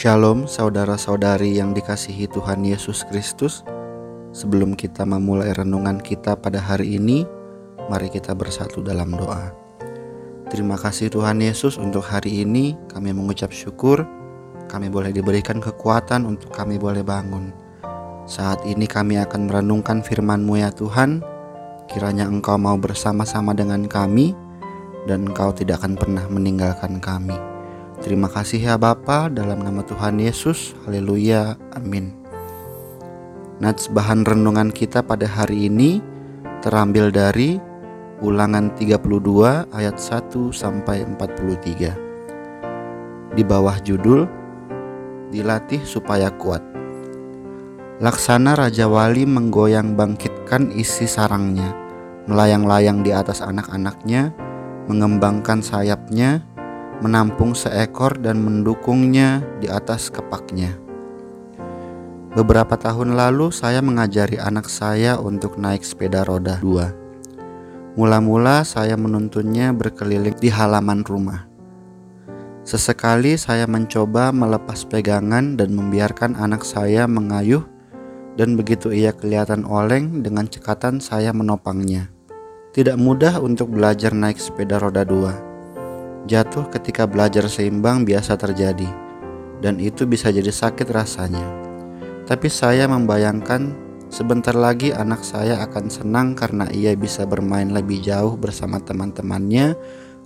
Shalom saudara-saudari yang dikasihi Tuhan Yesus Kristus. Sebelum kita memulai renungan kita pada hari ini, mari kita bersatu dalam doa. Terima kasih Tuhan Yesus untuk hari ini kami mengucap syukur kami boleh diberikan kekuatan untuk kami boleh bangun. Saat ini kami akan merenungkan firman-Mu ya Tuhan. Kiranya Engkau mau bersama-sama dengan kami dan Engkau tidak akan pernah meninggalkan kami. Terima kasih ya Bapa dalam nama Tuhan Yesus. Haleluya. Amin. Nats bahan renungan kita pada hari ini terambil dari Ulangan 32 ayat 1 sampai 43. Di bawah judul Dilatih supaya kuat. Laksana Raja Wali menggoyang bangkitkan isi sarangnya, melayang-layang di atas anak-anaknya, mengembangkan sayapnya, menampung seekor dan mendukungnya di atas kepaknya. Beberapa tahun lalu saya mengajari anak saya untuk naik sepeda roda dua. Mula-mula saya menuntunnya berkeliling di halaman rumah. Sesekali saya mencoba melepas pegangan dan membiarkan anak saya mengayuh dan begitu ia kelihatan oleng dengan cekatan saya menopangnya. Tidak mudah untuk belajar naik sepeda roda dua Jatuh ketika belajar seimbang biasa terjadi, dan itu bisa jadi sakit rasanya. Tapi saya membayangkan sebentar lagi anak saya akan senang karena ia bisa bermain lebih jauh bersama teman-temannya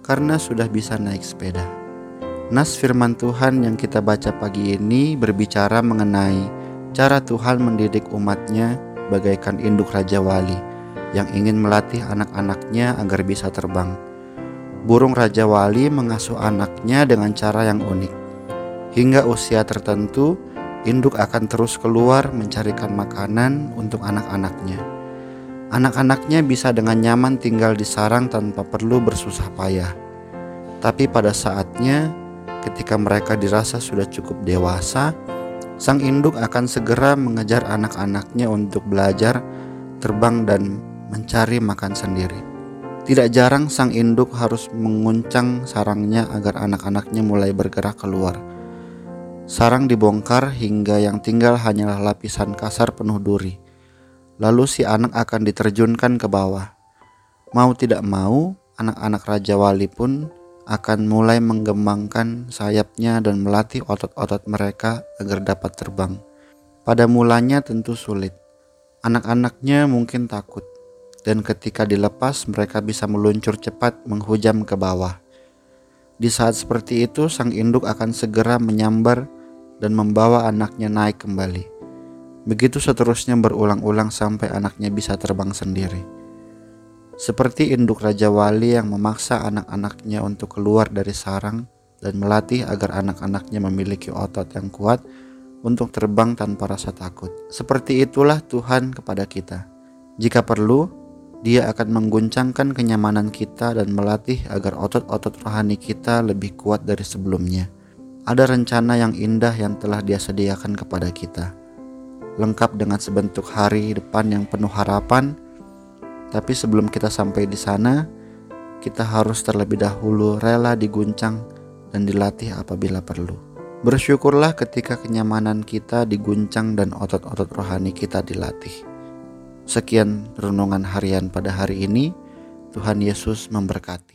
karena sudah bisa naik sepeda. Nas firman Tuhan yang kita baca pagi ini berbicara mengenai cara Tuhan mendidik umatnya bagaikan induk Raja Wali yang ingin melatih anak-anaknya agar bisa terbang burung Raja Wali mengasuh anaknya dengan cara yang unik. Hingga usia tertentu, induk akan terus keluar mencarikan makanan untuk anak-anaknya. Anak-anaknya bisa dengan nyaman tinggal di sarang tanpa perlu bersusah payah. Tapi pada saatnya, ketika mereka dirasa sudah cukup dewasa, sang induk akan segera mengejar anak-anaknya untuk belajar terbang dan mencari makan sendiri. Tidak jarang sang induk harus menguncang sarangnya agar anak-anaknya mulai bergerak keluar. Sarang dibongkar hingga yang tinggal hanyalah lapisan kasar penuh duri. Lalu si anak akan diterjunkan ke bawah. Mau tidak mau, anak-anak Raja Wali pun akan mulai menggembangkan sayapnya dan melatih otot-otot mereka agar dapat terbang. Pada mulanya tentu sulit. Anak-anaknya mungkin takut dan ketika dilepas mereka bisa meluncur cepat menghujam ke bawah. Di saat seperti itu sang induk akan segera menyambar dan membawa anaknya naik kembali. Begitu seterusnya berulang-ulang sampai anaknya bisa terbang sendiri. Seperti induk Raja Wali yang memaksa anak-anaknya untuk keluar dari sarang dan melatih agar anak-anaknya memiliki otot yang kuat untuk terbang tanpa rasa takut. Seperti itulah Tuhan kepada kita. Jika perlu, dia akan mengguncangkan kenyamanan kita dan melatih agar otot-otot rohani kita lebih kuat dari sebelumnya. Ada rencana yang indah yang telah Dia sediakan kepada kita, lengkap dengan sebentuk hari depan yang penuh harapan. Tapi sebelum kita sampai di sana, kita harus terlebih dahulu rela diguncang dan dilatih apabila perlu. Bersyukurlah ketika kenyamanan kita diguncang dan otot-otot rohani kita dilatih. Sekian renungan harian pada hari ini. Tuhan Yesus memberkati.